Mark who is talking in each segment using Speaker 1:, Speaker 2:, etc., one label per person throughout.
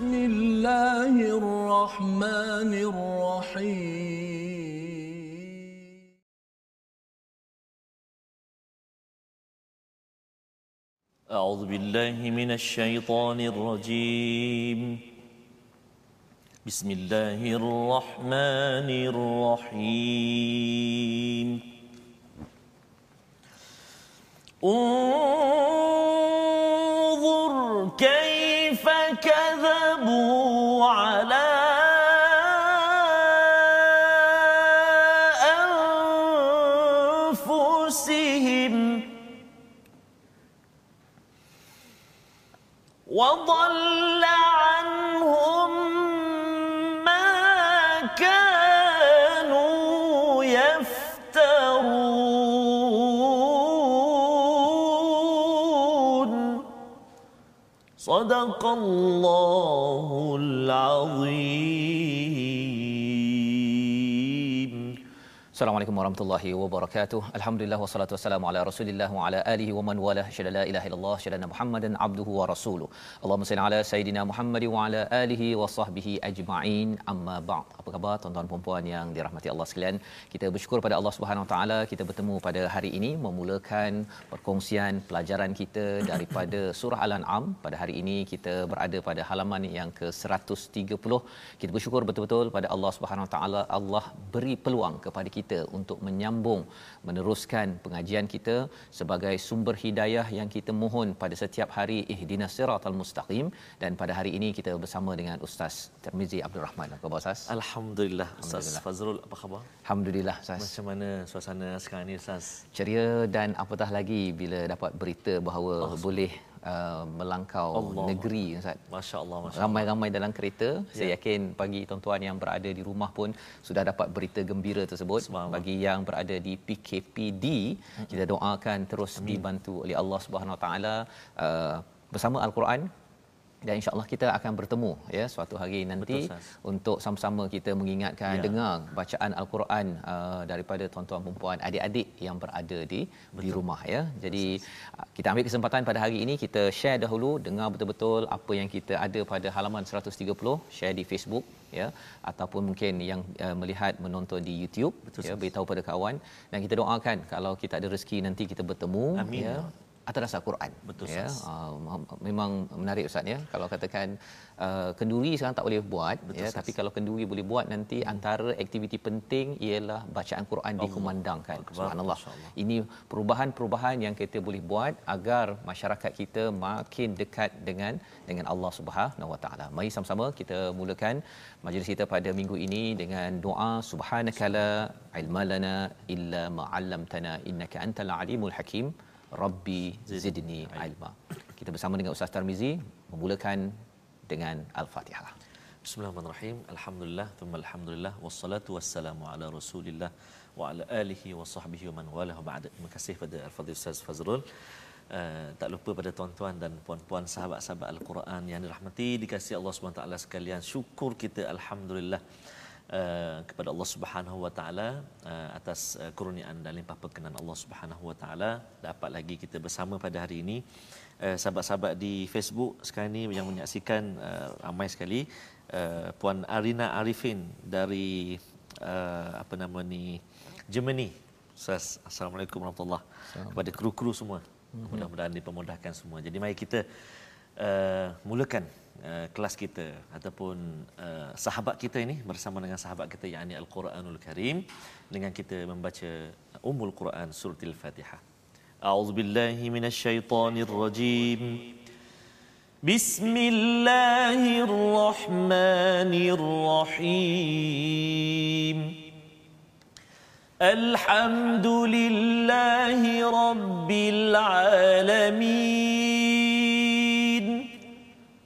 Speaker 1: بسم الله الرحمن الرحيم.
Speaker 2: أعوذ بالله من الشيطان الرجيم. بسم الله الرحمن الرحيم. انظر كيف كذبوا على الله العظيم
Speaker 3: Assalamualaikum warahmatullahi wabarakatuh. Alhamdulillah wassalatu wassalamu ala Rasulillah wa ala alihi wa man wala syada la ilaha illallah syada Muhammadan abduhu wa rasuluh. Allahumma salli ala sayidina Muhammad wa ala alihi wa sahbihi ajma'in. Amma ba'd. Apa khabar tuan-tuan dan puan yang dirahmati Allah sekalian? Kita bersyukur pada Allah Subhanahu wa taala kita bertemu pada hari ini memulakan perkongsian pelajaran kita daripada surah Al-An'am. Pada hari ini kita berada pada halaman yang ke-130. Kita bersyukur betul-betul pada Allah Subhanahu wa taala Allah beri peluang kepada kita kita untuk menyambung meneruskan pengajian kita sebagai sumber hidayah yang kita mohon pada setiap hari ihdinas siratal mustaqim dan pada hari ini kita bersama dengan Ustaz Termizi Abdul Rahman. Apa khabar Ustaz?
Speaker 2: Alhamdulillah. Ustaz Fazrul apa khabar?
Speaker 3: Alhamdulillah Ustaz.
Speaker 2: Macam mana suasana sekarang ni Ustaz?
Speaker 3: Ceria dan apatah lagi bila dapat berita bahawa oh, boleh Uh, melangkau Allah. negeri Ustaz.
Speaker 2: Masya-Allah, masya
Speaker 3: Ramai-ramai dalam kereta. Ya. Saya yakin bagi tuan-tuan yang berada di rumah pun sudah dapat berita gembira tersebut. Bagi yang berada di PKPD, kita doakan terus Amin. dibantu oleh Allah Subhanahu Wa Taala uh, bersama Al-Quran dan insyaallah kita akan bertemu ya suatu hari nanti Betul, untuk sama-sama kita mengingatkan ya. dengar bacaan al-Quran uh, daripada tuan-tuan puan adik-adik yang berada di Betul. di rumah ya. Jadi Betul. Uh, kita ambil kesempatan pada hari ini kita share dahulu dengar betul-betul apa yang kita ada pada halaman 130 share di Facebook ya ataupun mungkin yang uh, melihat menonton di YouTube Betul, ya beritahu pada kawan dan kita doakan kalau kita ada rezeki nanti kita bertemu
Speaker 2: Amin.
Speaker 3: ya atas dasar Quran.
Speaker 2: Betul
Speaker 3: ya. Uh, memang menarik Ustaz ya. Kalau katakan uh, kenduri sekarang tak boleh buat Betul, ya, sas. tapi kalau kenduri boleh buat nanti hmm. antara aktiviti penting ialah bacaan Quran Allah. dikumandangkan. Subhanallah. Ini perubahan-perubahan yang kita boleh buat agar masyarakat kita makin dekat dengan dengan Allah Subhanahu Wa Taala. Mari sama-sama kita mulakan majlis kita pada minggu ini dengan doa subhanakala ilmalana illa ma 'allamtana innaka antal alimul hakim. Rabbi zidni ilma. Kita bersama dengan Ustaz Tarmizi memulakan dengan Al-Fatihah.
Speaker 2: Bismillahirrahmanirrahim. Alhamdulillah, thumma alhamdulillah wassalatu wassalamu ala Rasulillah wa ala alihi wa sahbihi wa man wala ba'da. Terima kasih pada Al-Fadhil Ustaz Fazrul. Uh, tak lupa pada tuan-tuan dan puan-puan sahabat-sahabat Al-Quran yang dirahmati dikasihi Allah SWT sekalian. Syukur kita alhamdulillah Uh, kepada Allah Subhanahu wa taala uh, atas uh, kurniaan dan limpah perkenan Allah Subhanahu wa taala. Dapat lagi kita bersama pada hari ini. Uh, sahabat-sahabat di Facebook sekarang ni yang menyaksikan uh, ramai sekali uh, puan Arina Arifin dari uh, apa nama ni Germany. Assalamualaikum warahmatullahi kepada kru-kru semua. Mhm. mudah-mudahan dipermudahkan semua. Jadi mari kita uh, mulakan Eh, kelas kita ataupun uh, sahabat kita ini bersama dengan sahabat kita yakni Al-Quranul Karim dengan kita membaca Ummul Quran surah Al-Fatihah. A'udzubillahi minasyaitonirrajim. Bismillahirrahmanirrahim. Alhamdulillahi rabbil alamin.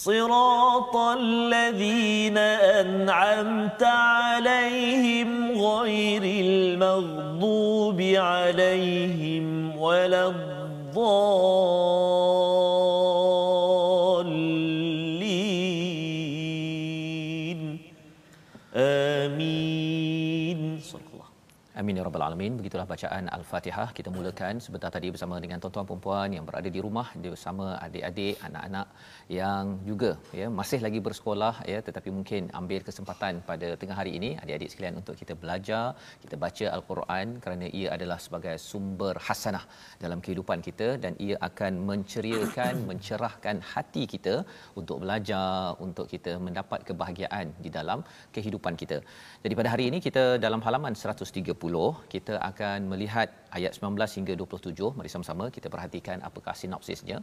Speaker 1: صراط الذين أنعمت عليهم غير المغضوب عليهم ولا الضالين آمين صلى الله
Speaker 3: Amin ya rabbal alamin. Begitulah bacaan Al-Fatihah. Kita mulakan sebentar tadi bersama dengan tuan-tuan puan-puan yang berada di rumah bersama adik-adik, anak-anak yang juga ya masih lagi bersekolah ya tetapi mungkin ambil kesempatan pada tengah hari ini adik-adik sekalian untuk kita belajar, kita baca Al-Quran kerana ia adalah sebagai sumber hasanah dalam kehidupan kita dan ia akan menceriakan, mencerahkan hati kita untuk belajar, untuk kita mendapat kebahagiaan di dalam kehidupan kita. Jadi pada hari ini kita dalam halaman 130 kita akan melihat ayat 19 hingga 27. Mari sama-sama kita perhatikan apakah sinopsisnya.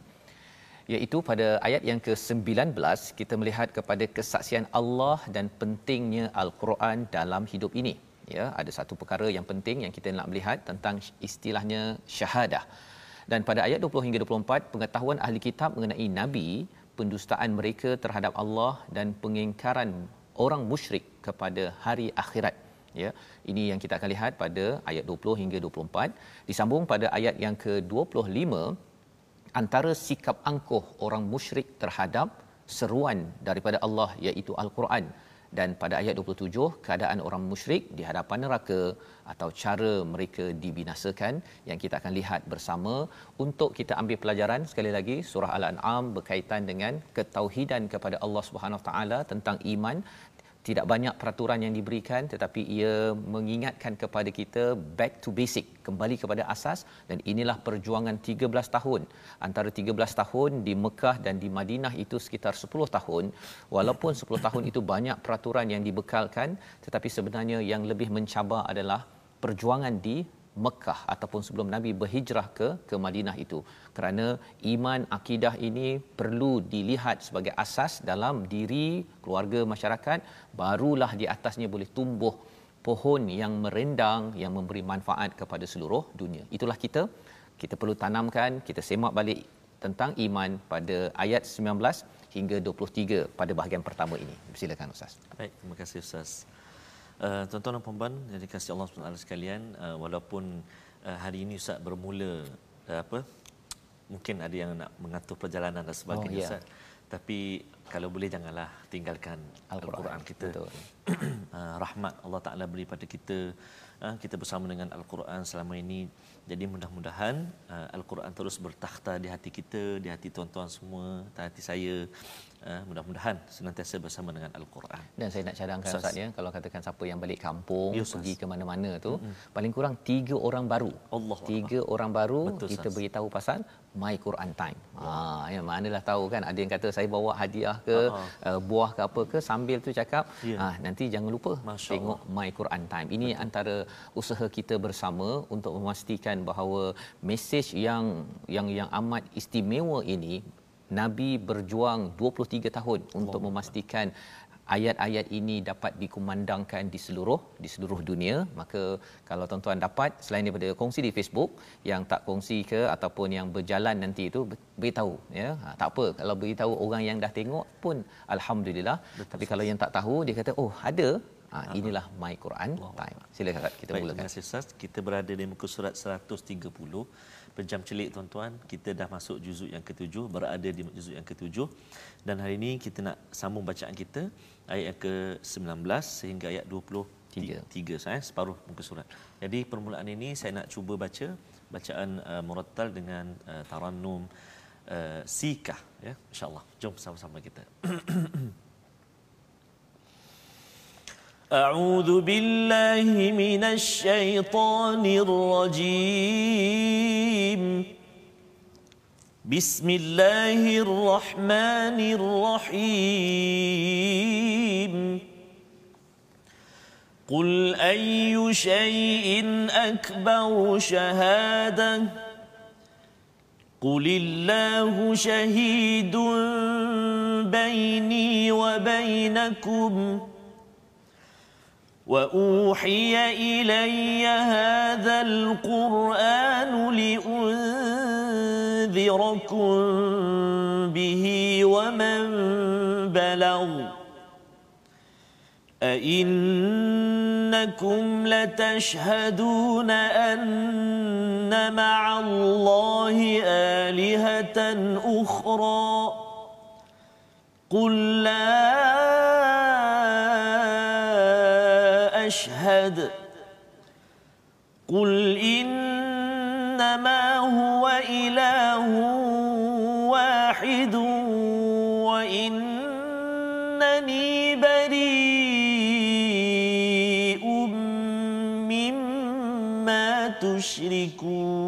Speaker 3: Iaitu pada ayat yang ke-19 kita melihat kepada kesaksian Allah dan pentingnya Al-Quran dalam hidup ini. Ya, ada satu perkara yang penting yang kita nak melihat tentang istilahnya syahadah. Dan pada ayat 20 hingga 24 pengetahuan ahli kitab mengenai nabi, pendustaan mereka terhadap Allah dan pengingkaran orang musyrik kepada hari akhirat ya ini yang kita akan lihat pada ayat 20 hingga 24 disambung pada ayat yang ke-25 antara sikap angkuh orang musyrik terhadap seruan daripada Allah iaitu al-Quran. Dan pada ayat 27 keadaan orang musyrik di hadapan neraka atau cara mereka dibinasakan yang kita akan lihat bersama. Untuk kita ambil pelajaran sekali lagi surah al-an'am berkaitan dengan ketauhidan kepada Allah Subhanahu taala tentang iman tidak banyak peraturan yang diberikan tetapi ia mengingatkan kepada kita back to basic kembali kepada asas dan inilah perjuangan 13 tahun. Antara 13 tahun di Mekah dan di Madinah itu sekitar 10 tahun. Walaupun 10 tahun itu banyak peraturan yang dibekalkan tetapi sebenarnya yang lebih mencabar adalah perjuangan di Mekah ataupun sebelum Nabi berhijrah ke ke Madinah itu. Kerana iman akidah ini perlu dilihat sebagai asas dalam diri keluarga masyarakat. Barulah di atasnya boleh tumbuh pohon yang merendang yang memberi manfaat kepada seluruh dunia. Itulah kita. Kita perlu tanamkan kita semak balik tentang iman pada ayat 19 hingga 23 pada bahagian pertama ini. Silakan ustaz.
Speaker 2: Baik terima kasih ustaz Uh, tuan-tuan dan puan-puan yang dikasihi Allah SWT sekalian uh, walaupun uh, hari ini Ustaz bermula uh, apa mungkin ada yang nak mengatur perjalanan dan sebagainya oh, yeah. Ustaz. Tapi kalau boleh janganlah tinggalkan Al-Quran, Al-Quran kita. Uh, rahmat Allah Taala beri pada kita uh, kita bersama dengan Al-Quran selama ini. Jadi mudah-mudahan uh, Al-Quran terus bertakhta di hati kita di hati tuan-tuan semua di hati saya uh, mudah-mudahan senantiasa bersama dengan Al-Quran.
Speaker 3: Dan saya nak cadangkan Ustaz ya kalau katakan siapa yang balik kampung yes, pergi ke mana-mana tu mm-hmm. paling kurang tiga orang baru. Allah tiga Allah. orang baru Betul, kita beritahu pasal My Quran Time. Ha ya manalah tahu kan ada yang kata saya bawa hadiah ke uh, buah ke apa ke sambil tu cakap yeah. ha nanti jangan lupa Masya tengok Allah. My Quran Time. Ini Betul. antara usaha kita bersama untuk memastikan bahawa mesej yang yang yang amat istimewa ini Nabi berjuang 23 tahun untuk memastikan ayat-ayat ini dapat dikumandangkan di seluruh di seluruh dunia. Maka kalau tuan-tuan dapat selain daripada kongsi di Facebook yang tak kongsi ke ataupun yang berjalan nanti itu beritahu ya. Ha, tak apa. Kalau beritahu orang yang dah tengok pun alhamdulillah. Betul. tapi kalau yang tak tahu dia kata oh ada Ha, inilah My Quran Time. Silakan kita
Speaker 2: Baik,
Speaker 3: mulakan.
Speaker 2: Terima kasih Ustaz. Kita berada di muka surat 130 pejam celik tuan-tuan kita dah masuk juzuk yang ketujuh berada di juzuk yang ketujuh dan hari ini kita nak sambung bacaan kita ayat yang ke-19 sehingga ayat 23 tiga saya separuh muka surat. Jadi permulaan ini saya nak cuba baca bacaan uh, murattal dengan uh, tarannum uh, sikah ya insyaallah. Jom sama-sama kita.
Speaker 1: أعوذ بالله من الشيطان الرجيم. بسم الله الرحمن الرحيم. قل أي شيء أكبر شهادة؟ قل الله شهيد بيني وبينكم. وأوحي إلي هذا القرآن لأنذركم به ومن
Speaker 2: بلغ. أئنكم لتشهدون أن مع الله آلهة أخرى. قل لا أشهد. قل إنما هو إله واحد وإنني بريء مما تشركون.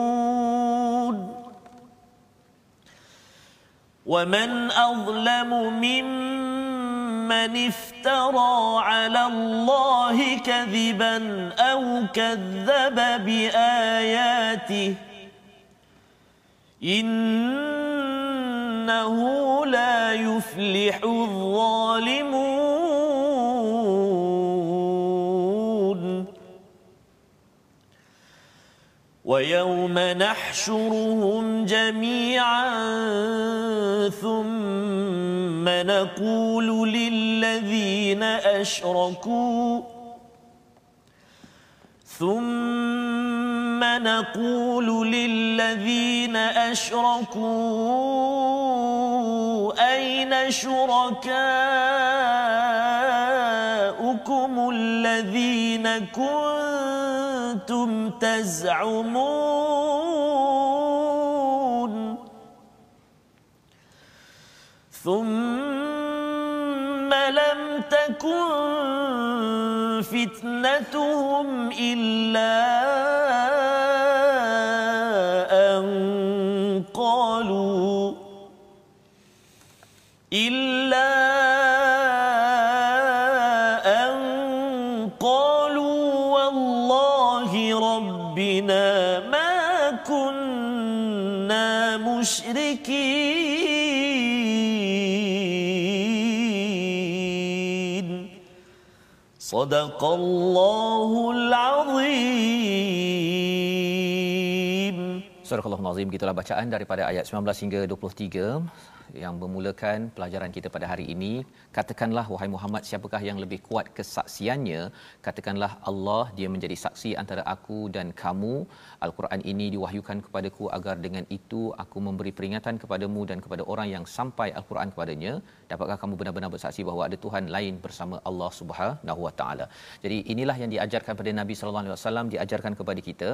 Speaker 2: ومن أظلم ممن افترى على الله كذبا أو كذب بآياته إنه لا يفلح الظالمون ويوم نحشرهم جميعا ثم نقول للذين أشركوا ثم نقول للذين أشركوا أين شركاؤكم الذين كنتم تزعمون. ثم لم تكن فتنتهم إلا صدق الله العظيم
Speaker 3: Surah Al-Nazim gitulah bacaan daripada ayat 19 hingga 23 yang memulakan pelajaran kita pada hari ini. Katakanlah wahai Muhammad siapakah yang lebih kuat kesaksiannya? Katakanlah Allah dia menjadi saksi antara aku dan kamu. al-Quran ini diwahyukan kepadaku agar dengan itu aku memberi peringatan kepadamu dan kepada orang yang sampai al-Quran kepadanya. Dapatkah kamu benar-benar bersaksi bahawa ada Tuhan lain bersama Allah Subhanahu wa taala? Jadi inilah yang diajarkan pada Nabi sallallahu alaihi wasallam diajarkan kepada kita.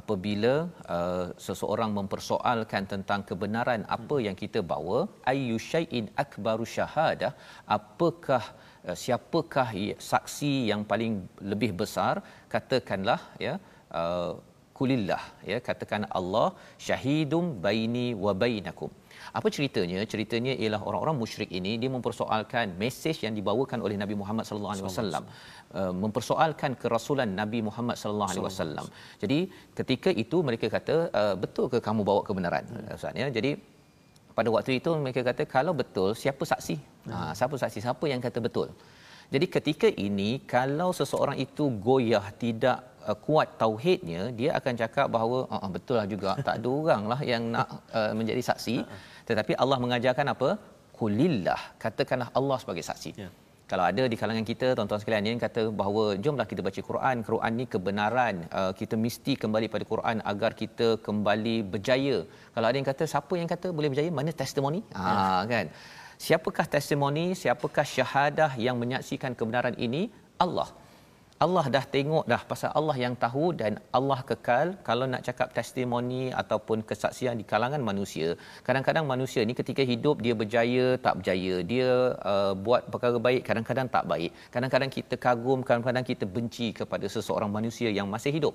Speaker 3: Apabila uh, seseorang mempersoalkan tentang kebenaran apa yang kita bawa ayyu syai'in akbaru syahadah apakah uh, siapakah saksi yang paling lebih besar? Katakanlah ya uh, kulillah ya katakan Allah syahidum baini wa bainakum. Apa ceritanya? Ceritanya ialah orang-orang musyrik ini dia mempersoalkan mesej yang dibawakan oleh Nabi Muhammad sallallahu alaihi wasallam. Uh, mempersoalkan kerasulan Nabi Muhammad sallallahu alaihi wasallam. Jadi ketika itu mereka kata betul ke kamu bawa kebenaran? Ustaz ya. Jadi pada waktu itu mereka kata kalau betul siapa saksi? Ha siapa saksi? Siapa yang kata betul? Jadi ketika ini kalau seseorang itu goyah tidak uh, kuat tauhidnya dia akan cakap bahawa uh, betul lah juga. Tak ada orang lah yang nak uh, menjadi saksi. Tetapi Allah mengajarkan apa? Kulillah katakanlah Allah sebagai saksi.
Speaker 4: Ya.
Speaker 3: Kalau ada di kalangan kita tuan-tuan sekalian yang kata bahawa jomlah kita baca Quran Quran ni kebenaran. Uh, kita mesti kembali pada Quran agar kita kembali berjaya. Kalau ada yang kata siapa yang kata boleh berjaya? Mana testimoni? Ha kan? Siapakah testimoni siapakah syahadah yang menyaksikan kebenaran ini? Allah Allah dah tengok dah pasal Allah yang tahu dan Allah kekal. Kalau nak cakap testimoni ataupun kesaksian di kalangan manusia kadang-kadang manusia ni ketika hidup dia berjaya tak berjaya. Dia uh, buat perkara baik kadang-kadang tak baik. Kadang-kadang kita kagum kadang-kadang kita benci kepada seseorang manusia yang masih hidup.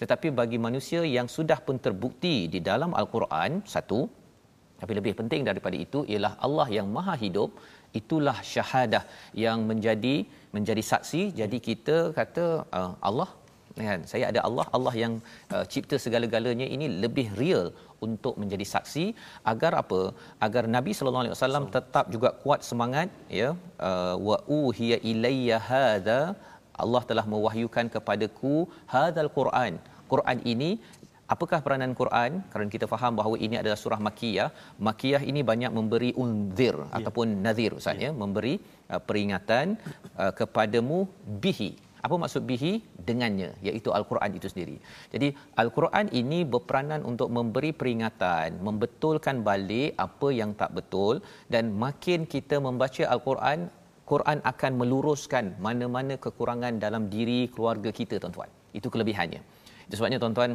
Speaker 3: Tetapi bagi manusia yang sudah pun terbukti di dalam al-Quran satu tapi lebih penting daripada itu ialah Allah yang Maha Hidup itulah syahadah yang menjadi menjadi saksi. Jadi kita kata uh, Allah kan? Saya ada Allah Allah yang uh, cipta segala-galanya. Ini lebih real untuk menjadi saksi. Agar apa? Agar Nabi sallallahu alaihi wasallam tetap juga kuat semangat ya? Uh, wa uhiya ilayya hadza Allah telah mewahyukan kepadaku hadzal Quran. Quran ini Apakah peranan Quran? Kerana kita faham bahawa ini adalah surah Makiyah. Makiyah ini banyak memberi unzir yeah. ataupun nazir Ustaz yeah. ya, memberi uh, peringatan uh, kepadamu bihi. Apa maksud bihi? Dengannya, iaitu Al-Quran itu sendiri. Jadi Al-Quran ini berperanan untuk memberi peringatan, membetulkan balik apa yang tak betul dan makin kita membaca Al-Quran, Quran akan meluruskan mana-mana kekurangan dalam diri keluarga kita tuan-tuan. Itu kelebihannya. Itu sebabnya tuan-tuan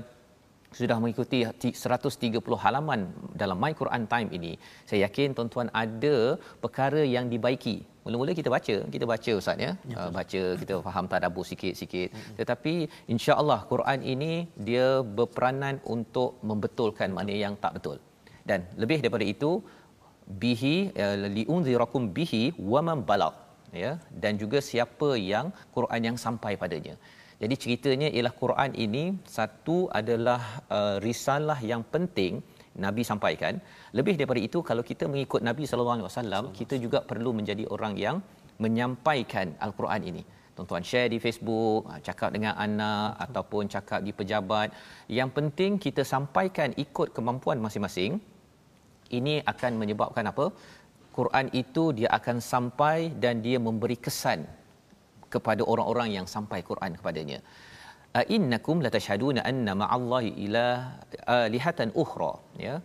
Speaker 3: sudah mengikuti 130 halaman dalam My Quran Time ini. Saya yakin tuan-tuan ada perkara yang dibaiki. Mula-mula kita baca, kita baca ustaz ya. ya uh, baca kita faham tadabbur sikit-sikit. Hmm. Tetapi insya-Allah Quran ini dia berperanan untuk membetulkan mana yang tak betul. Dan lebih daripada itu bihi uh, liunzirakum bihi wa man balagh ya dan juga siapa yang Quran yang sampai padanya. Jadi ceritanya ialah Quran ini satu adalah uh, risalah yang penting Nabi sampaikan. Lebih daripada itu kalau kita mengikut Nabi sallallahu alaihi wasallam, kita juga perlu menjadi orang yang menyampaikan al-Quran ini. Tuan-tuan share di Facebook, uh, cakap dengan anak ataupun cakap di pejabat. Yang penting kita sampaikan ikut kemampuan masing-masing. Ini akan menyebabkan apa? Quran itu dia akan sampai dan dia memberi kesan kepada orang-orang yang sampai Quran kepadanya. Innakum latashhaduna anna ma'allahi ila lihatan ukhra ya.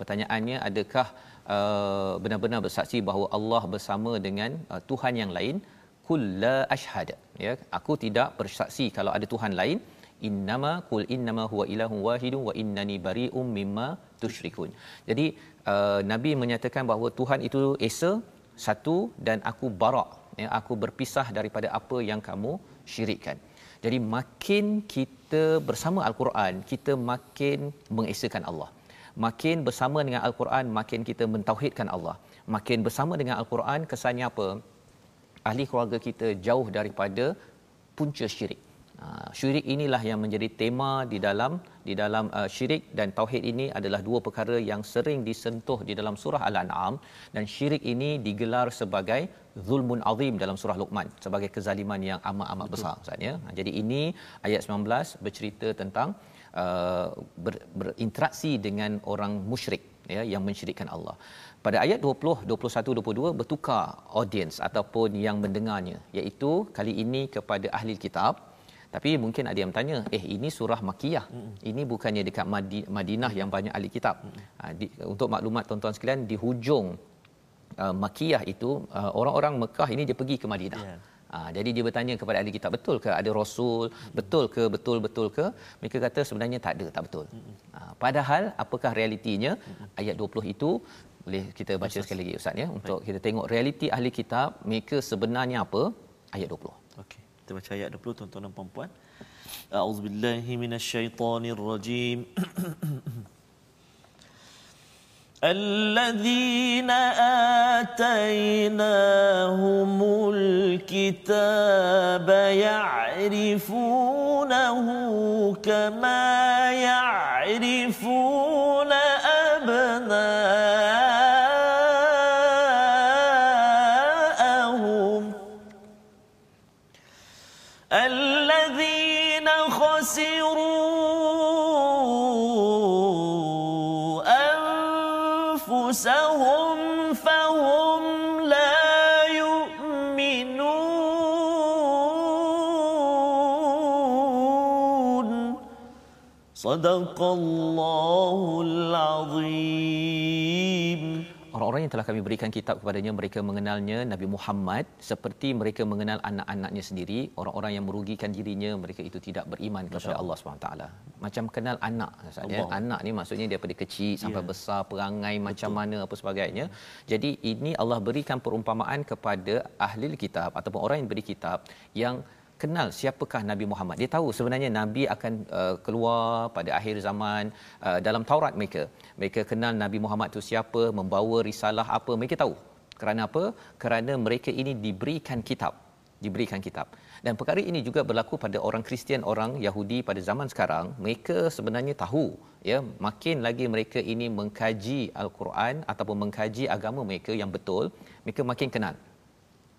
Speaker 3: Pertanyaannya adakah uh, benar-benar bersaksi bahawa Allah bersama dengan uh, Tuhan yang lain? Kul la ashhad ya. Aku tidak bersaksi kalau ada Tuhan lain. Innama kul innama huwa ilahun wahidun wa innani bari'um mimma tusyrikun. Jadi uh, Nabi menyatakan bahawa Tuhan itu esa satu dan aku barak ya aku berpisah daripada apa yang kamu syirikkan. Jadi makin kita bersama al-Quran kita makin mengesakan Allah. Makin bersama dengan al-Quran makin kita mentauhidkan Allah. Makin bersama dengan al-Quran kesannya apa? Ahli keluarga kita jauh daripada punca syirik syirik inilah yang menjadi tema di dalam di dalam uh, syirik dan tauhid ini adalah dua perkara yang sering disentuh di dalam surah Al-An'am dan syirik ini digelar sebagai zulmun azim dalam surah Luqman sebagai kezaliman yang amat-amat besar Ustaz ya. Ha, jadi ini ayat 19 bercerita tentang uh, ber, berinteraksi dengan orang musyrik ya yang mensyirikkan Allah. Pada ayat 20, 21, 22 bertukar audience ataupun yang mendengarnya iaitu kali ini kepada ahli kitab tapi mungkin ada yang bertanya, eh ini surah Makiyah. Mm-hmm. Ini bukannya dekat Madinah yang banyak ahli kitab. Mm-hmm. Ha, di, untuk maklumat tuan-tuan sekalian, di hujung uh, Makiyah itu uh, orang-orang Mekah ini dia pergi ke Madinah. Yeah. Ha, jadi dia bertanya kepada ahli kitab, betul ke ada rasul? Betul ke betul betul ke? Mereka kata sebenarnya tak ada, tak betul. Ha, padahal apakah realitinya? Ayat 20 itu boleh kita baca Ustaz. sekali lagi Ustaz ya untuk Baik. kita tengok realiti ahli kitab mereka sebenarnya apa? Ayat 20.
Speaker 2: Okey. Kita baca ayat 20 tuan-tuan dan puan-puan. A'udzubillahi minasyaitonirrajim. الذين آتيناهم الكتاب يعرفونه كما صدق الله العظيم
Speaker 3: Orang-orang yang telah kami berikan kitab kepadanya mereka mengenalnya Nabi Muhammad seperti mereka mengenal anak-anaknya sendiri orang-orang yang merugikan dirinya mereka itu tidak beriman kepada Allah SWT macam kenal anak maksudnya anak ni maksudnya daripada kecil sampai yeah. besar perangai Betul. macam mana apa sebagainya jadi ini Allah berikan perumpamaan kepada ahli kitab ataupun orang yang beri kitab yang kenal siapakah Nabi Muhammad. Dia tahu sebenarnya Nabi akan uh, keluar pada akhir zaman uh, dalam Taurat mereka. Mereka kenal Nabi Muhammad itu siapa, membawa risalah apa, mereka tahu. Kerana apa? Kerana mereka ini diberikan kitab. Diberikan kitab. Dan perkara ini juga berlaku pada orang Kristian, orang Yahudi pada zaman sekarang. Mereka sebenarnya tahu, ya, makin lagi mereka ini mengkaji Al-Quran ataupun mengkaji agama mereka yang betul, mereka makin kenal.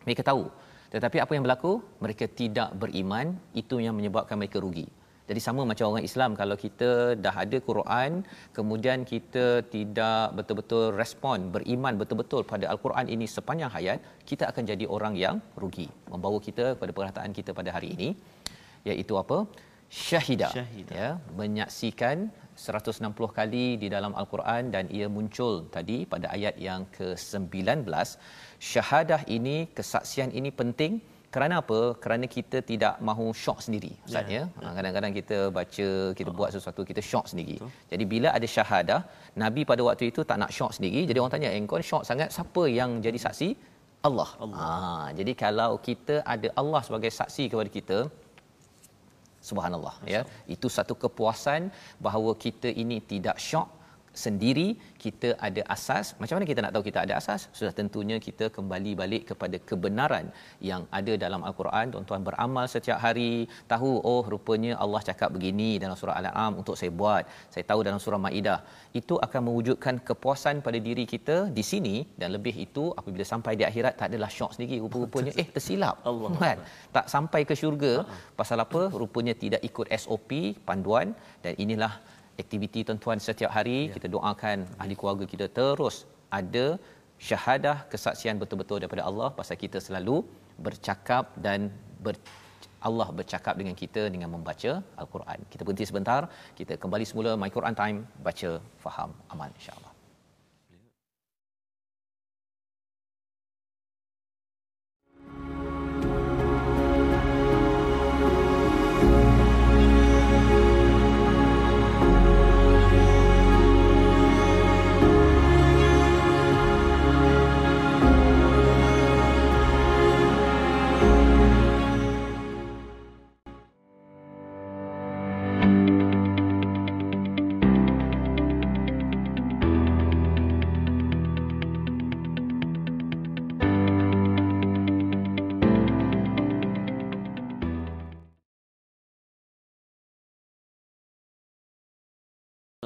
Speaker 3: Mereka tahu. Tetapi apa yang berlaku? Mereka tidak beriman, itu yang menyebabkan mereka rugi. Jadi sama macam orang Islam kalau kita dah ada Quran kemudian kita tidak betul-betul respon beriman betul-betul pada Al-Quran ini sepanjang hayat kita akan jadi orang yang rugi membawa kita pada perataan kita pada hari ini iaitu apa
Speaker 2: Syahidah.
Speaker 3: ya menyaksikan 160 kali di dalam Al-Quran dan ia muncul tadi pada ayat yang ke-19 syahadah ini kesaksian ini penting kerana apa? Kerana kita tidak mahu syok sendiri. Ustaz ya. Ha, Kadang-kadang kita baca, kita buat sesuatu kita syok sendiri. Jadi bila ada syahadah, Nabi pada waktu itu tak nak syok sendiri. Jadi orang tanya, "Engkau syok sangat siapa yang jadi saksi?" Allah. Allah. Ha, jadi kalau kita ada Allah sebagai saksi kepada kita, subhanallah ya. Itu satu kepuasan bahawa kita ini tidak syok sendiri kita ada asas. Macam mana kita nak tahu kita ada asas? Sudah tentunya kita kembali balik kepada kebenaran yang ada dalam al-Quran. Tuan-tuan beramal setiap hari tahu oh rupanya Allah cakap begini dalam surah al-an'am untuk saya buat. Saya tahu dalam surah maidah. Itu akan mewujudkan kepuasan pada diri kita di sini dan lebih itu apabila sampai di akhirat tak adalah syok sendiri. Rupa-rupanya eh tersilap.
Speaker 2: Allah.
Speaker 3: kan? Tak sampai ke syurga. Pasal apa? Rupanya tidak ikut SOP panduan. Dan inilah aktiviti tuan-tuan setiap hari ya. kita doakan ahli keluarga kita terus ada syahadah kesaksian betul-betul daripada Allah pasal kita selalu bercakap dan ber, Allah bercakap dengan kita dengan membaca al-Quran. Kita berhenti sebentar, kita kembali semula My Quran Time baca faham aman insya-Allah.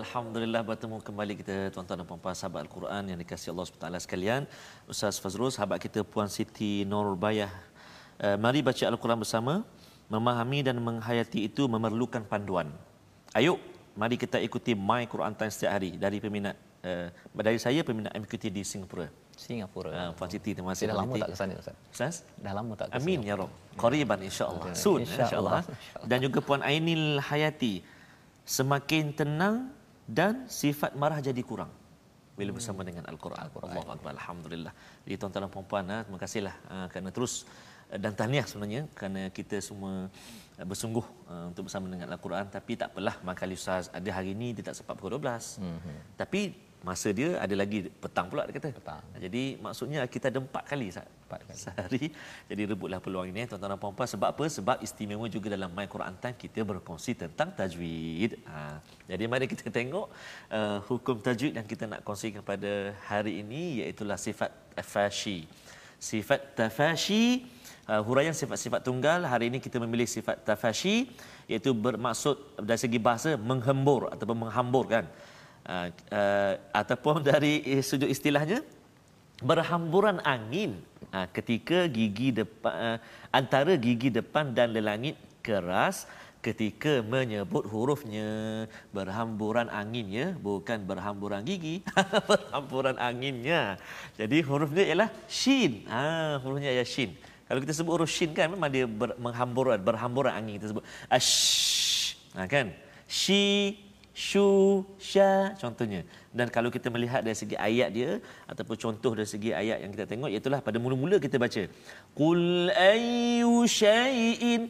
Speaker 2: Alhamdulillah bertemu kembali kita tuan-tuan dan puan-puan sahabat Al-Quran yang dikasihi Allah SWT sekalian. Ustaz Fazrul, sahabat kita Puan Siti Nurul Bayah. Uh, mari baca Al-Quran bersama. Memahami dan menghayati itu memerlukan panduan. Ayuk, mari kita ikuti My Quran Time setiap hari dari peminat uh, dari saya peminat MQT di Singapura.
Speaker 3: Singapura.
Speaker 2: Uh, Puan Siti terima kasih.
Speaker 3: Dah lama tak ke sana Ustaz?
Speaker 2: Ustaz?
Speaker 3: Dah lama tak ke
Speaker 2: Amin ya Rob. Qariban insya-Allah. Soon
Speaker 3: Insya
Speaker 2: insya-Allah.
Speaker 3: Allah.
Speaker 2: Dan juga Puan Ainil Hayati. Semakin tenang dan sifat marah jadi kurang bila bersama dengan Al-Quran. Allah Akbar. Alhamdulillah. Jadi tuan-tuan dan puan-puan, ah, terima kasihlah ah, kerana terus ah, dan tahniah sebenarnya kerana kita semua bersungguh ah, untuk bersama dengan Al-Quran tapi tak apalah Makali Ustaz ada hari ini dia tak sempat pukul 12. Mm-hmm. Tapi masa dia ada lagi petang pula dia kata.
Speaker 3: Petang.
Speaker 2: Jadi maksudnya kita ada empat kali, Ustaz.
Speaker 3: Empat kali.
Speaker 2: sehari. Jadi rebutlah peluang ini tuan-tuan dan puan-puan. Sebab apa? Sebab istimewa juga dalam My Quran Time kita berkongsi tentang tajwid. Ha. Jadi mari kita tengok uh, hukum tajwid yang kita nak kongsikan pada hari ini iaitulah sifat tafashi. Sifat tafashi uh, huraian sifat-sifat tunggal hari ini kita memilih sifat tafashi iaitu bermaksud dari segi bahasa menghembur ataupun menghamburkan. Uh, uh, ataupun dari eh, sudut istilahnya berhamburan angin ha, ketika gigi depan uh, antara gigi depan dan lelangit keras ketika menyebut hurufnya berhamburan anginnya bukan berhamburan gigi berhamburan anginnya. Jadi hurufnya ialah shin. Ha hurufnya ialah shin. Kalau kita sebut huruf shin kan memang dia ber, menghamburan berhamburan angin kita sebut ash. Ha, kan? Shi shu sya contohnya. Dan kalau kita melihat dari segi ayat dia ataupun contoh dari segi ayat yang kita tengok iaitu pada mula-mula kita baca qul ayyu syai'in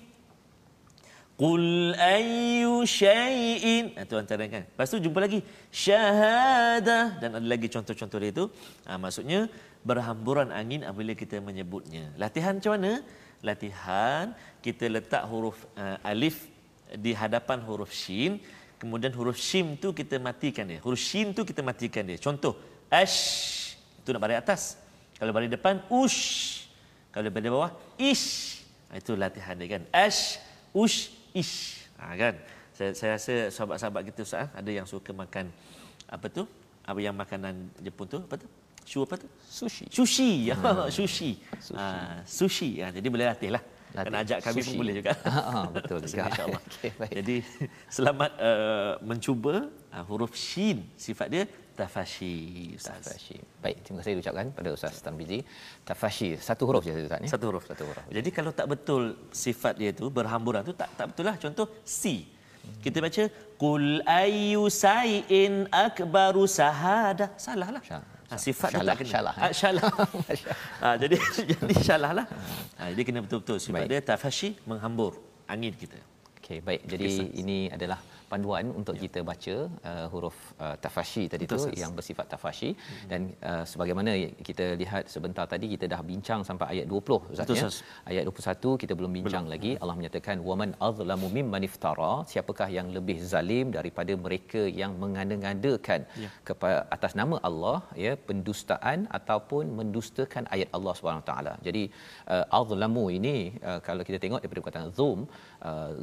Speaker 2: qul ayyu syai'in itu antara kan. Lepas tu jumpa lagi syahadah dan ada lagi contoh-contoh dia itu ha, maksudnya berhamburan angin apabila kita menyebutnya. Latihan macam mana? Latihan kita letak huruf uh, alif di hadapan huruf shin kemudian huruf shim tu kita matikan dia huruf shin tu kita matikan dia contoh ash itu nak balik atas Kalau baris depan ush. Kalau baris bawah ish. Ha, itu latihan dia kan. Ash, ush, ish. Ha, kan? Saya, saya rasa sahabat-sahabat kita Ustaz, ada yang suka makan apa tu? Apa yang makanan Jepun tu? Apa tu? Shu apa tu?
Speaker 3: Sushi.
Speaker 2: Sushi. Ya, sushi.
Speaker 3: Sushi.
Speaker 2: Ha, sushi. Ha, jadi boleh latih lah.
Speaker 3: Latih.
Speaker 2: Kena ajak kami
Speaker 3: Sushi.
Speaker 2: pun boleh juga.
Speaker 3: Ah, betul juga.
Speaker 2: InsyaAllah.
Speaker 3: Okey, baik.
Speaker 2: Jadi selamat uh, mencuba uh, huruf shin. Sifat dia tafashi. Ustaz.
Speaker 3: Tafashi. Baik, terima kasih ucapkan pada Ustaz Tarmizi. Tafashi, satu huruf je Ustaz.
Speaker 2: Satu huruf.
Speaker 3: Satu huruf.
Speaker 2: Jadi kalau tak betul sifat dia tu berhamburan tu tak tak betul lah. Contoh si. Kita baca kul ayyu sai'in akbaru sahada. Salah lah. Ha, sifat dia
Speaker 3: syalah,
Speaker 2: tak kena.
Speaker 3: syalah, eh?
Speaker 2: Ah, syalah. ha, jadi jadi syalah lah. Ha, jadi kena betul-betul sifat
Speaker 3: Baik.
Speaker 2: dia tafashi menghambur angin kita.
Speaker 3: Okey, baik. Jadi ini adalah panduan untuk
Speaker 2: Ya.
Speaker 3: kita baca uh, huruf uh, tafashi tadi
Speaker 2: Betul,
Speaker 3: tu
Speaker 2: Ustaz.
Speaker 3: yang bersifat tafashi dan uh, sebagaimana kita lihat sebentar tadi kita dah bincang sampai ayat 20 Ustaz ya. Ayat 21 kita belum bincang belum. lagi. Allah menyatakan waman azlamu mimman iftara, siapakah yang lebih zalim daripada mereka yang mengada-ngadakan
Speaker 2: Ya.
Speaker 3: kepada atas nama Allah ya pendustaan ataupun mendustakan ayat Allah Subhanahu taala. Jadi uh, azlamu ini uh, kalau kita tengok daripada perkataan zum uh,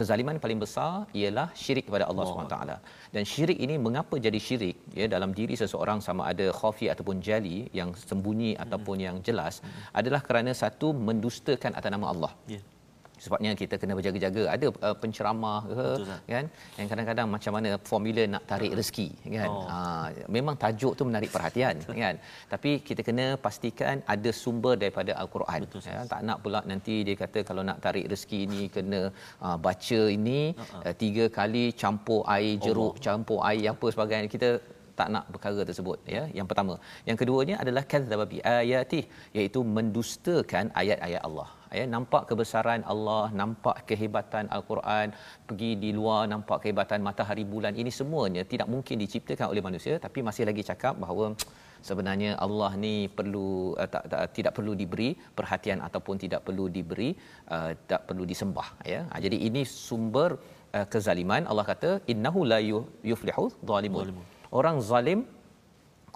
Speaker 3: kezaliman paling besar ialah syirik kepada Allah Subhanahu taala. Dan syirik ini mengapa jadi syirik ya dalam diri seseorang sama ada khafi ataupun jali yang sembunyi ataupun yang jelas adalah kerana satu mendustakan atas nama Allah.
Speaker 2: Ya.
Speaker 3: Sebabnya kita kena berjaga-jaga. Ada uh, penceramah ke
Speaker 2: Betul,
Speaker 3: kan yang kadang-kadang macam mana formula nak tarik rezeki kan.
Speaker 2: Oh.
Speaker 3: Ha memang tajuk tu menarik perhatian kan. Tapi kita kena pastikan ada sumber daripada al-Quran.
Speaker 2: Betul,
Speaker 3: Ya, tak nak pula nanti dia kata kalau nak tarik rezeki ni kena uh, baca ini uh-huh. uh, tiga kali campur air jeruk, Allah. campur air apa sebagainya. Kita tak nak perkara tersebut ya yang pertama yang keduanya adalah kadzdzaba bi ayati iaitu mendustakan ayat-ayat Allah ya nampak kebesaran Allah nampak kehebatan al-Quran pergi di luar nampak kehebatan matahari bulan ini semuanya tidak mungkin diciptakan oleh manusia. Tapi masih lagi cakap bahawa sebenarnya Allah ni perlu uh, tak, tak tidak perlu diberi perhatian ataupun tidak perlu diberi uh, tak perlu disembah ya. Ha, jadi ini sumber uh, kezaliman. Allah kata innahu la yu- yuflihu Zalimun. orang zalim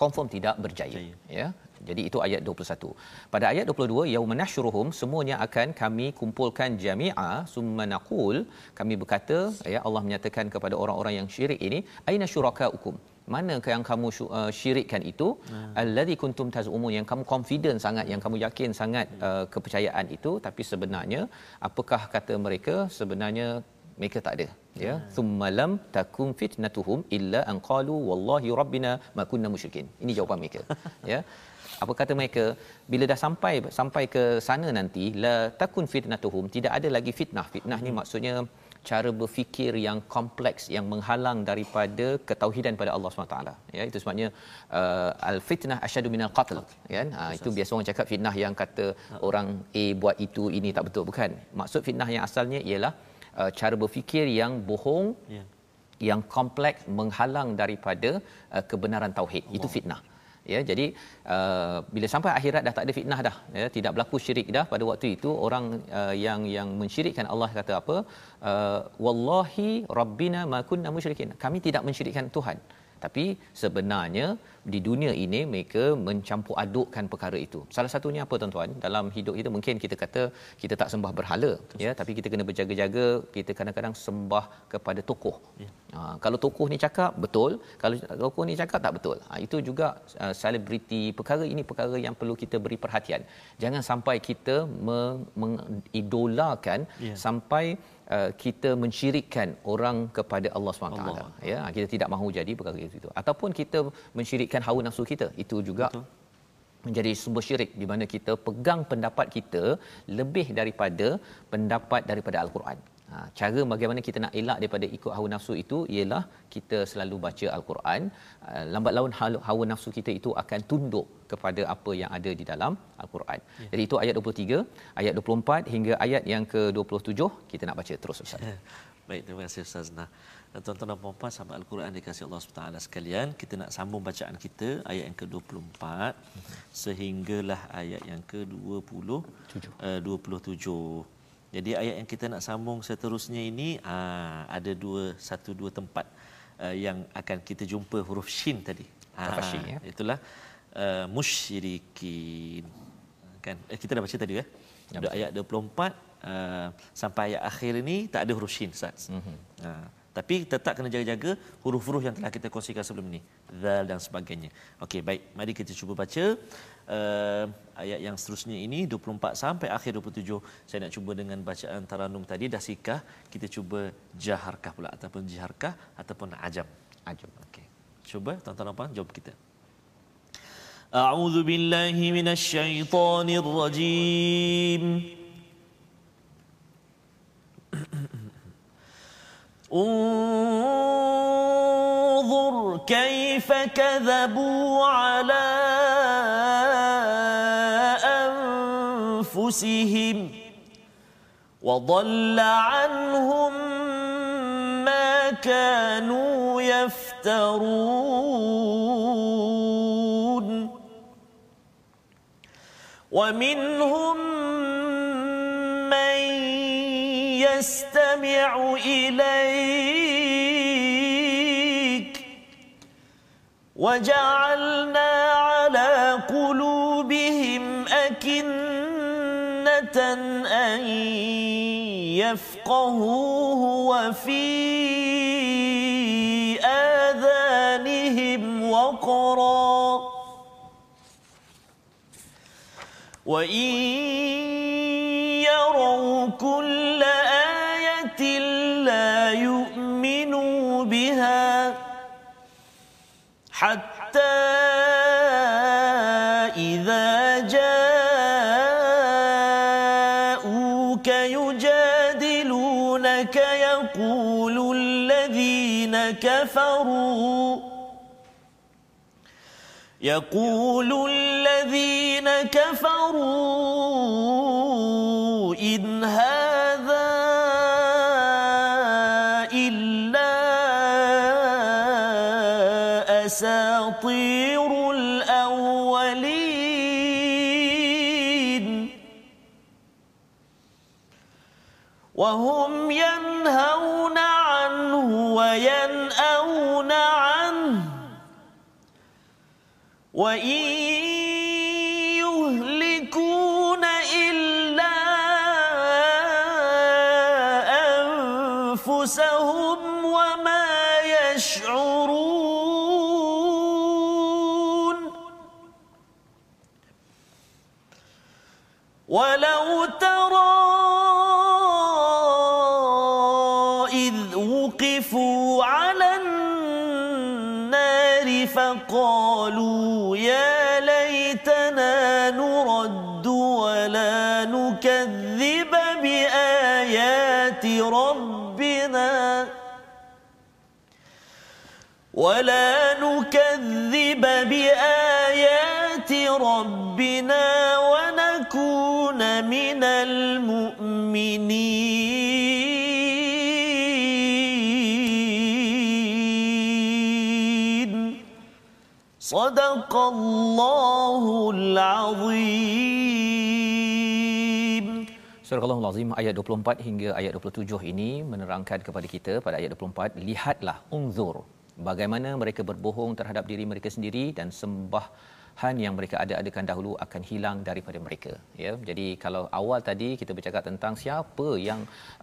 Speaker 3: confirm tidak berjaya
Speaker 2: Jaya.
Speaker 3: ya jadi itu ayat 21 pada ayat 22 yauma nahsyuruhum semuanya akan kami kumpulkan jami'a summa naqul kami berkata ya Allah menyatakan kepada orang-orang yang syirik ini aina syurakaukum? Mana yang kamu uh, syirikkan itu? Hmm. allazi kuntum tazumun yang kamu confident sangat yang kamu yakin sangat uh, kepercayaan itu. Tapi sebenarnya apakah kata mereka? Sebenarnya mereka tak ada ya. Thumma lam takum fitnatuhum illa an qalu wallahi rabbina ma kunna musyrikin. Ini jawapan mereka ya apa kata mereka? Bila dah sampai sampai ke sana nanti la takun fitnatuhum tidak ada lagi fitnah. Fitnah ni maksudnya cara berfikir yang kompleks yang menghalang daripada ketauhidan pada Allah SWT ya itu sebabnya uh, al fitnah asyadu minal qatl. Kan ha, itu biasa orang cakap fitnah yang kata orang A buat itu ini tak betul. Bukan. Maksud fitnah yang asalnya ialah uh, cara berfikir yang bohong
Speaker 2: Ya.
Speaker 3: yang kompleks menghalang daripada uh, kebenaran tauhid. Itu fitnah ya jadi uh, bila sampai akhirat dah tak ada fitnah dah ya tidak berlaku syirik dah pada waktu itu orang uh, yang yang mensyirikkan Allah kata apa? Uh, wallahi rabbina ma kunna musyrikin. Kami tidak mensyirikkan Tuhan tapi sebenarnya di dunia ini mereka mencampur adukkan perkara itu. Salah satunya apa tuan-tuan? Dalam hidup kita mungkin kita kata kita tak sembah berhala ya, tapi kita kena berjaga-jaga kita kadang-kadang sembah kepada tokoh. Ya. Ha, kalau tokoh ni cakap betul, kalau tokoh ni cakap tak betul. Ha, itu juga uh, selebriti perkara ini perkara yang perlu kita beri perhatian. Jangan sampai kita meng- mengidolakan
Speaker 2: Ya.
Speaker 3: sampai uh, kita mensyirikkan orang kepada Allah SWT.
Speaker 2: Allah.
Speaker 3: Ya, kita tidak mahu jadi perkara itu. Ataupun kita mensyirikkan hawa nafsu kita. Itu juga
Speaker 2: Betul.
Speaker 3: menjadi sumber syirik di mana kita pegang pendapat kita lebih daripada pendapat daripada al-Quran. Ha, cara bagaimana kita nak elak daripada ikut hawa nafsu itu ialah kita selalu baca al-Quran. Uh, lambat laun hawa nafsu kita itu akan tunduk kepada apa yang ada di dalam al-Quran. Ya. Jadi itu ayat 23, ayat 24 hingga ayat yang ke-27 kita nak baca terus Ustaz.
Speaker 2: Baik, terima kasih Ustaz Nah. Dan tuan-tuan dan puan-puan sahabat Al-Quran dikasihi Allah SWT sekalian, kita nak sambung bacaan kita ayat yang ke-24 sehinggalah ayat yang ke-20 uh, 27. Jadi ayat yang kita nak sambung seterusnya ini aa, ada dua satu dua tempat uh, yang akan kita jumpa huruf shin tadi. Ah,
Speaker 3: Tafashi, ya.
Speaker 2: Itulah uh, musyrikin. Kan? Eh, kita dah baca tadi. Ya, ayat 24 uh, sampai ayat akhir ini tak ada huruf shin Ustaz. Mm-hmm. Uh, tapi tetap kena jaga-jaga huruf-huruf yang telah kita kongsikan sebelum ini. Zal dan sebagainya. Okey, baik. Mari kita cuba baca uh, ayat yang seterusnya ini 24 sampai akhir 27. Saya nak cuba dengan bacaan taranum tadi dah sikah, kita cuba jaharkah pula ataupun jiharkah ataupun ajam. Ajam. Okey. Cuba tuan-tuan apa jawab kita. A'udzu billahi minasyaitonir rajim. انظر كيف كذبوا على أنفسهم وضل عنهم ما كانوا يفترون. ومنهم من يستمع إليك. وجعلنا على قلوبهم أكنة أن يفقهوه وفي آذانهم وقرا. وإن يروا كل يقول الذين كفروا إذ وقفوا على النار فقالوا يا ليتنا نرد ولا نكذب بآيات ربنا ولا نكذب بآيات ربنا ونكون من المؤمنين صدق الله العظيم
Speaker 3: Surah Al-Azim ayat 24 hingga ayat 27 ini menerangkan kepada kita pada ayat 24 lihatlah unzur bagaimana mereka berbohong terhadap diri mereka sendiri dan sembahan yang mereka ada-adakan dahulu akan hilang daripada mereka ya jadi kalau awal tadi kita bercakap tentang siapa yang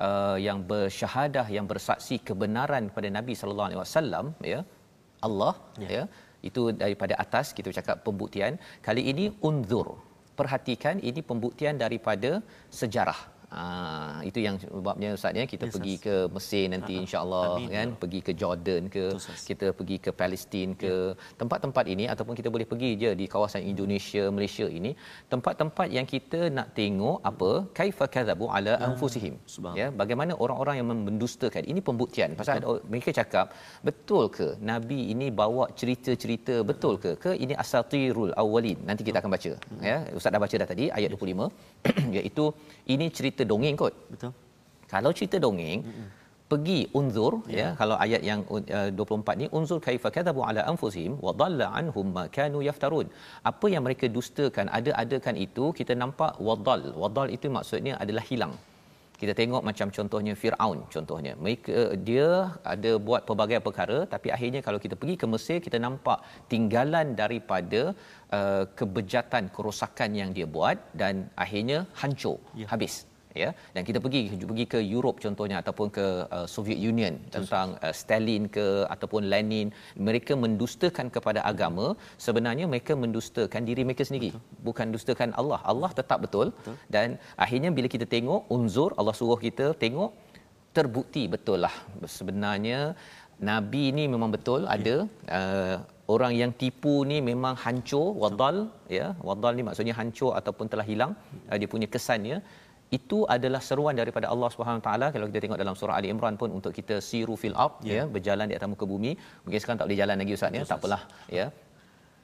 Speaker 3: uh, yang bersyahadah yang bersaksi kebenaran pada Nabi sallallahu alaihi wasallam ya Allah ya. ya Itu daripada atas kita bercakap pembuktian. Kali ini unzur. Perhatikan ini pembuktian daripada sejarah Ah itu yang sebabnya ustaz ya kita yes, pergi ke Mesir nanti uh-huh. insya-Allah kan? Ya. pergi ke Jordan ke Betul, kita pergi ke Palestin ke ya. tempat-tempat ini ataupun kita boleh pergi je di kawasan Indonesia Malaysia ini tempat-tempat yang kita nak tengok apa? Kaifa kadzabu ala uh, anfusihim. ya bagaimana orang-orang yang mendustakan. Ini pembuktian. Pasal ada, mereka cakap betul ke nabi ini bawa cerita-cerita betul ke? Ke ini asatirul awwalin? Nanti kita akan baca. Hmm. ya ustaz dah baca dah tadi ayat 25 iaitu ini cerita dongeng kot.
Speaker 2: Betul.
Speaker 3: Kalau cerita dongeng, mm-hmm. pergi unzur yeah. ya kalau ayat yang uh, 24 ni unzur kaifa kadzabu ala anfusihim wa dhalla anhum ma kanu yaftarun. Apa yang mereka dustakan ada-adakan itu kita nampak wadal. Wadal itu maksudnya adalah hilang. Kita tengok macam contohnya Firaun contohnya. Mereka dia ada buat pelbagai perkara tapi akhirnya kalau kita pergi ke Mesir kita nampak tinggalan daripada uh, kebejatan kerosakan yang dia buat dan akhirnya hancur ya. habis ya. Dan kita pergi pergi ke Europe contohnya ataupun ke uh, Soviet Union tentang uh, Stalin ke ataupun Lenin mereka mendustakan kepada agama. Sebenarnya mereka mendustakan diri mereka sendiri betul. bukan dustakan Allah. Allah tetap betul, betul. Dan akhirnya bila kita tengok unzur Allah suruh kita tengok terbukti betul lah. Sebenarnya nabi ni memang betul okay. ada uh, orang yang tipu ni memang hancur wadal ya. Wadal ni maksudnya hancur ataupun telah hilang. Uh, dia punya kesannya itu adalah seruan daripada Allah Subhanahu taala kalau kita tengok dalam surah Ali Imran pun untuk kita siru fil ard yeah. ya berjalan di atas muka bumi mungkin sekarang tak boleh jalan lagi ustaz ya tak apalah ya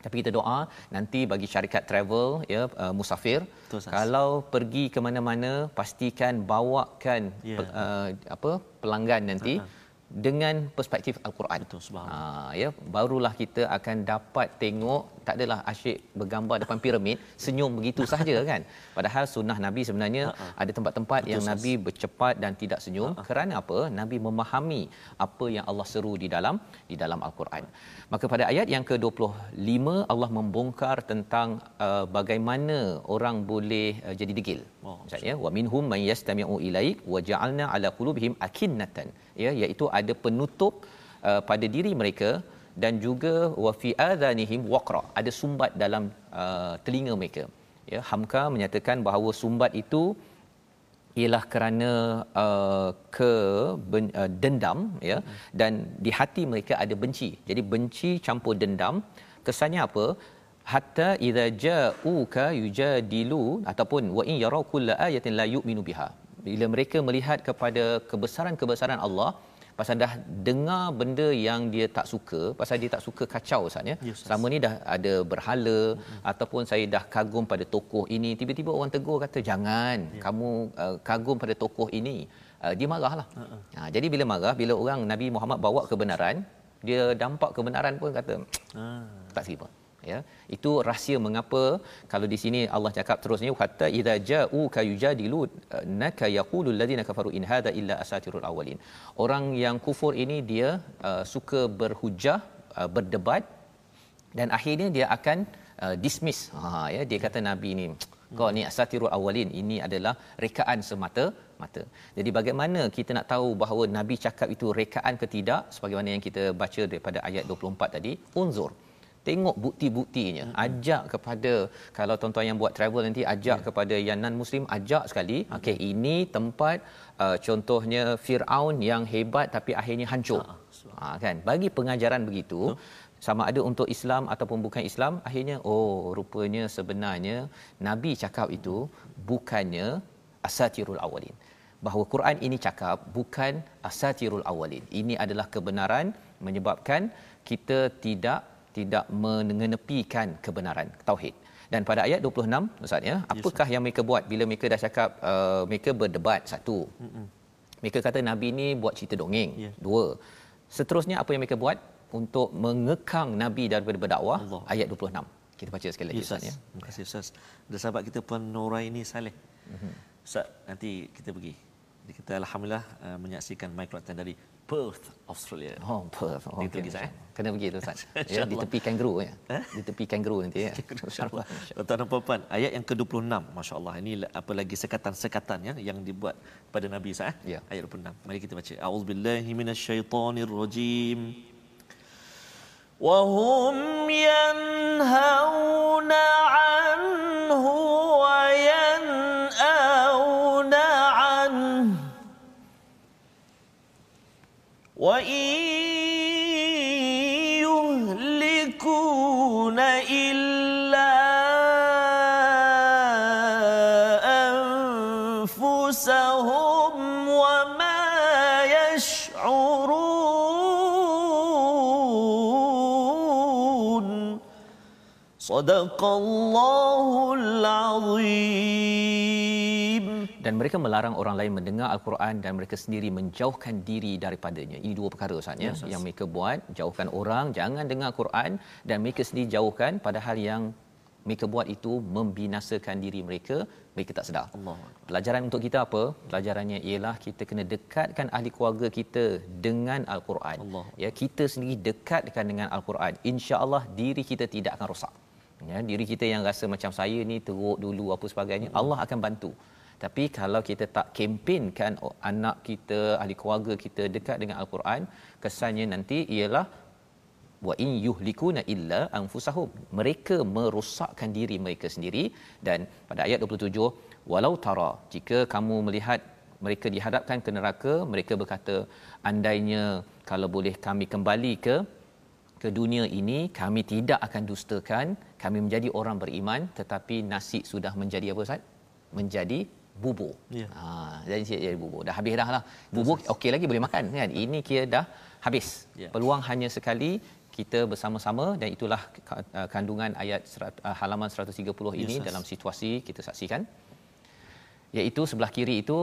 Speaker 3: tapi kita doa nanti bagi syarikat travel ya uh, musafir Betul, kalau pergi ke mana-mana pastikan bawakan yeah. uh, apa pelanggan nanti uh-huh dengan perspektif al-Quran. Betul subhanallah. Ha ya, barulah kita akan dapat tengok tak adalah asyik bergambar depan piramid senyum begitu saja kan. Padahal sunnah Nabi sebenarnya uh-huh. ada tempat-tempat Betul, yang sas. Nabi bercepat dan tidak senyum uh-huh. kerana apa? Nabi memahami apa yang Allah seru di dalam di dalam al-Quran. Maka pada ayat yang ke-25 Allah membongkar tentang uh, bagaimana orang boleh uh, jadi degil. Oh, Maksudnya wa minhum man yastami'u ilaik wa ja'alna ala qulubihim akinnatan ya iaitu ada penutup uh, pada diri mereka dan juga wa fi adhanihim waqra. Ada sumbat dalam uh, telinga mereka. Ya hamka menyatakan bahawa sumbat itu ialah kerana uh, ke ben, uh, dendam ya. Dan di hati mereka ada benci. Jadi benci campur dendam. Kesannya apa? Hatta idza ja'uka yujadilu ataupun wa in yarau kulla ayatin la yu'minu biha. Bila mereka melihat kepada kebesaran-kebesaran Allah pasal dah dengar benda yang dia tak suka pasal dia tak suka kacau Ustaz ya yes, selama ni dah ada berhala mm-hmm. ataupun saya dah kagum pada tokoh ini tiba-tiba orang tegur kata jangan yeah. kamu uh, kagum pada tokoh ini uh, dia marahlah uh-uh. ha, jadi bila marah bila orang Nabi Muhammad bawa kebenaran dia dampak kebenaran pun kata uh. tak seribu ya. Itu rahsia mengapa kalau di sini Allah cakap terusnya kata idza ja'u ka yujadilu naka yaqulu alladhina kafaru in hadha illa asatirul awwalin. Orang yang kufur ini dia uh, suka berhujah uh, berdebat dan akhirnya dia akan uh, dismiss. Ha ya dia kata nabi ni kau ni asatirul awwalin ini adalah rekaan semata mata. Jadi bagaimana kita nak tahu bahawa nabi cakap itu rekaan ke tidak? Sebagaimana yang kita baca daripada ayat 24 tadi unzur tengok bukti-buktinya hmm. ajak kepada kalau tuan-tuan yang buat travel nanti ajak yeah. kepada yang non muslim ajak sekali hmm. okey ini tempat uh, contohnya Firaun yang hebat tapi akhirnya hancur ha kan bagi pengajaran begitu hmm. sama ada untuk Islam ataupun bukan Islam akhirnya oh rupanya sebenarnya nabi cakap itu bukannya asatirul awalin bahawa Quran ini cakap bukan asatirul awalin ini adalah kebenaran menyebabkan kita tidak tidak mengenepikan kebenaran tauhid. Dan pada ayat 26 Ustaz ya, apakah yes, yang mereka buat bila mereka dah cakap uh, mereka berdebat satu. Mm-mm. Mereka kata nabi ni buat cerita dongeng. Yeah. Dua. Seterusnya apa yang mereka buat untuk mengekang nabi daripada berdakwah Allah. ayat 26. Kita baca sekali lagi yes, Ustaz ya.
Speaker 2: Terima kasih Ustaz. Dan sahabat kita pun Nuraini Saleh. Mm-hmm. Ustaz, nanti kita pergi. Kita alhamdulillah uh, menyaksikan micro dari Perth, Australia.
Speaker 3: Oh, Perth. Oh, Itu okay. saya kena pergi tu ustaz. Ya, ya. ya ditepikan guru ya. Tepi guru nanti ya.
Speaker 2: Tuan dan puan ayat yang ke-26 masya-Allah ini apa lagi sekatan-sekatan ya yang dibuat pada nabi sah eh? ya. ayat 26 mari kita baca. Auzubillahi minasyaitonirrajim.
Speaker 1: Wa hum yanhauna Sadaqallahul Azim.
Speaker 3: Dan mereka melarang orang lain mendengar Al-Quran dan mereka sendiri menjauhkan diri daripadanya. Ini dua perkara Ustaz ya, yang mereka buat, jauhkan orang, jangan dengar Al-Quran dan mereka sendiri jauhkan padahal yang mereka buat itu membinasakan diri mereka, mereka tak sedar.
Speaker 2: Allah.
Speaker 3: Pelajaran untuk kita apa? Pelajarannya ialah kita kena dekatkan ahli keluarga kita dengan Al-Quran.
Speaker 2: Allah.
Speaker 3: Ya, kita sendiri dekatkan dengan Al-Quran. Insya-Allah diri kita tidak akan rosak ya diri kita yang rasa macam saya ni teruk dulu apa sebagainya Allah akan bantu. Tapi kalau kita tak kempenkan oh, anak kita ahli keluarga kita dekat dengan al-Quran kesannya nanti ialah wa in yuhlikuna illa anfusahum. Mereka merosakkan diri mereka sendiri. Dan pada ayat 27 walau tara jika kamu melihat mereka dihadapkan ke neraka mereka berkata andainya kalau boleh kami kembali ke ke dunia ini kami tidak akan dustakan kami menjadi orang beriman tetapi nasi sudah menjadi apa Ustaz menjadi bubur.
Speaker 2: Ya.
Speaker 3: Ha jadi jadi bubur. Dah habis dah lah. Bubur okey lagi boleh makan kan. Ini kira dah habis.
Speaker 2: Ya.
Speaker 3: Peluang hanya sekali kita bersama-sama dan itulah uh, kandungan ayat uh, halaman 130 ini
Speaker 2: Yes,
Speaker 3: dalam situasi kita saksikan iaitu sebelah kiri itu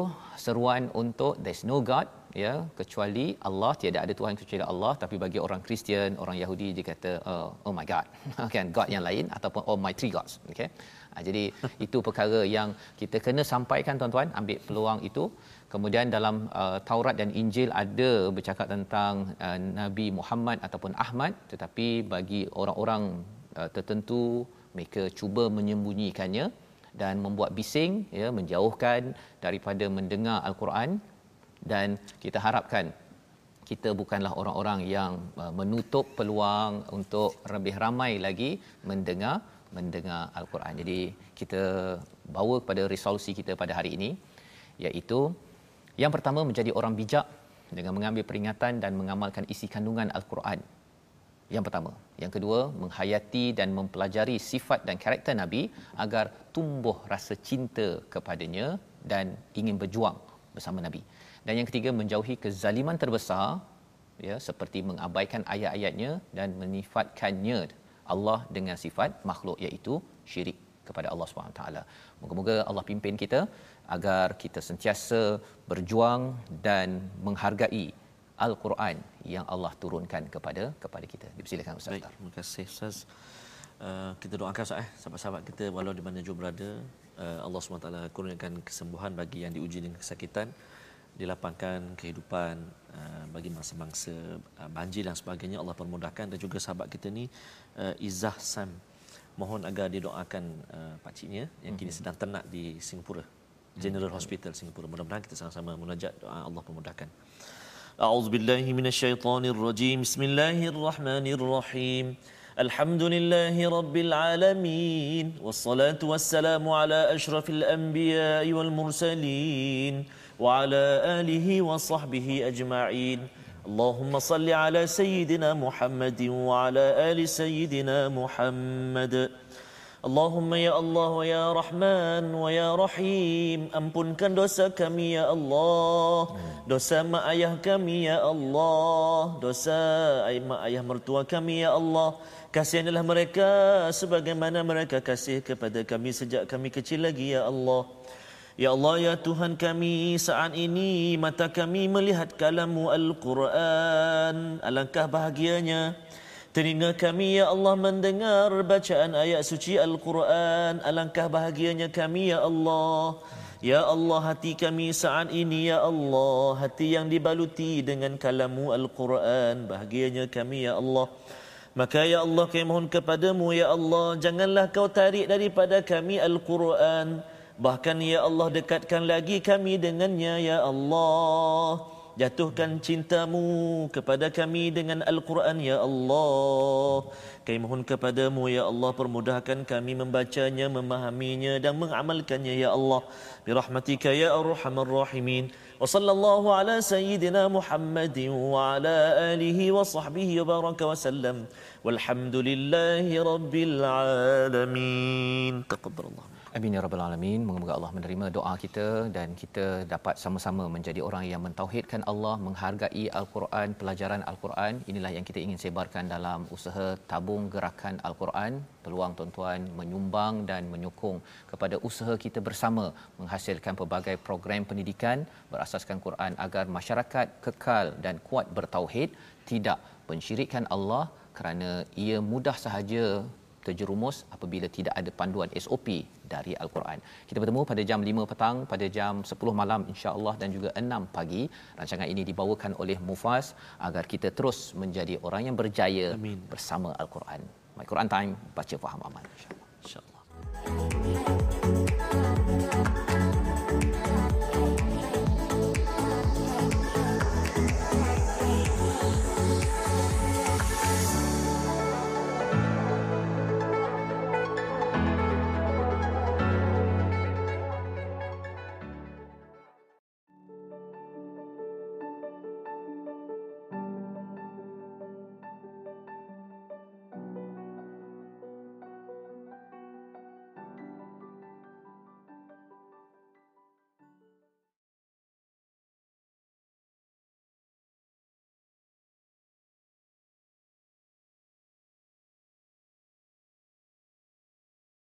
Speaker 3: seruan untuk there's no god ya kecuali Allah tiada ada tuhan kecuali Allah tapi bagi orang Kristian orang Yahudi dia kata oh, oh my god. Kan god yang lain ataupun oh my three gods. Okey ha, jadi itu perkara yang kita kena sampaikan tuan-tuan ambil peluang itu. Kemudian dalam uh, Taurat dan Injil ada bercakap tentang uh, Nabi Muhammad ataupun Ahmad tetapi bagi orang-orang uh, tertentu mereka cuba menyembunyikannya dan membuat bising ya menjauhkan daripada mendengar al-Quran dan kita harapkan kita bukanlah orang-orang yang uh, menutup peluang untuk lebih ramai lagi mendengar mendengar al-Quran. Jadi kita bawa kepada resolusi kita pada hari ini iaitu yang pertama menjadi orang bijak dengan mengambil peringatan dan mengamalkan isi kandungan al-Quran. Yang pertama. Yang kedua, menghayati dan mempelajari sifat dan karakter Nabi agar tumbuh rasa cinta kepadanya dan ingin berjuang bersama Nabi. Dan yang ketiga, menjauhi kezaliman terbesar ya seperti mengabaikan ayat-ayatnya dan menifatkannya Allah dengan sifat makhluk iaitu syirik kepada Allah taala. Moga-moga Allah pimpin kita agar kita sentiasa berjuang dan menghargai Al-Quran yang Allah turunkan kepada kepada kita. Dipersilakan Ustaz.
Speaker 2: Baik, terima kasih Ustaz. Uh, kita doakan Ustaz eh, sahabat-sahabat kita walau di mana jua berada, uh, Allah SWT kurniakan kesembuhan bagi yang diuji dengan kesakitan, dilapangkan kehidupan uh, bagi mangsa-mangsa uh, banjir dan sebagainya Allah permudahkan dan juga sahabat kita ni uh, Izzah Sam mohon agar didoakan uh, pakciknya yang kini sedang ternak di Singapura General Hospital Singapura mudah-mudahan kita sama-sama munajat doa Allah permudahkan أعوذ بالله من الشيطان الرجيم بسم الله الرحمن الرحيم الحمد لله رب العالمين والصلاة والسلام على أشرف الأنبياء والمرسلين وعلى آله وصحبه أجمعين اللهم صل على سيدنا محمد وعلى آل سيدنا محمد Allahumma ya Allah wa ya Rahman wa ya Rahim ampunkan dosa kami ya Allah dosa mak ayah kami ya Allah dosa ay- mak ayah mertua kami ya Allah kasihanilah mereka sebagaimana mereka kasih kepada kami sejak kami kecil lagi ya Allah Ya Allah ya Tuhan kami saat ini mata kami melihat kalamu Al-Quran alangkah bahagianya Telinga kami ya Allah mendengar bacaan ayat suci Al-Quran. Alangkah bahagianya kami ya Allah. Ya Allah hati kami saat ini ya Allah. Hati yang dibaluti dengan kalamu Al-Quran. Bahagianya kami ya Allah. Maka ya Allah kami mohon kepadamu ya Allah. Janganlah kau tarik daripada kami Al-Quran. Bahkan ya Allah dekatkan lagi kami dengannya ya Allah. Jatuhkan cintamu kepada kami dengan Al-Quran ya Allah. Kami mohon kepadamu ya Allah permudahkan kami membacanya, memahaminya dan mengamalkannya ya Allah. Birahmatika ya Arhamar Rahimin. Wa sallallahu ala sayyidina Muhammadin wa ala alihi wa sahbihi wa baraka wa sallam. Walhamdulillahi rabbil alamin. Taqabbalallah.
Speaker 3: Amin ya rabbal alamin. Moga-moga Allah menerima doa kita dan kita dapat sama-sama menjadi orang yang mentauhidkan Allah, menghargai Al-Quran, pelajaran Al-Quran. Inilah yang kita ingin sebarkan dalam usaha tabung gerakan Al-Quran. Peluang tuan-tuan menyumbang dan menyokong kepada usaha kita bersama menghasilkan pelbagai program pendidikan berasaskan Quran agar masyarakat kekal dan kuat bertauhid, tidak pensyirikan Allah kerana ia mudah sahaja terjerumus apabila tidak ada panduan SOP dari al-Quran. Kita bertemu pada jam 5 petang, pada jam 10 malam insya-Allah dan juga 6 pagi. Rancangan ini dibawakan oleh Mufas agar kita terus menjadi orang yang berjaya
Speaker 2: Amin.
Speaker 3: bersama al-Quran. My Quran Time baca faham aman insya-Allah.
Speaker 2: InsyaAllah.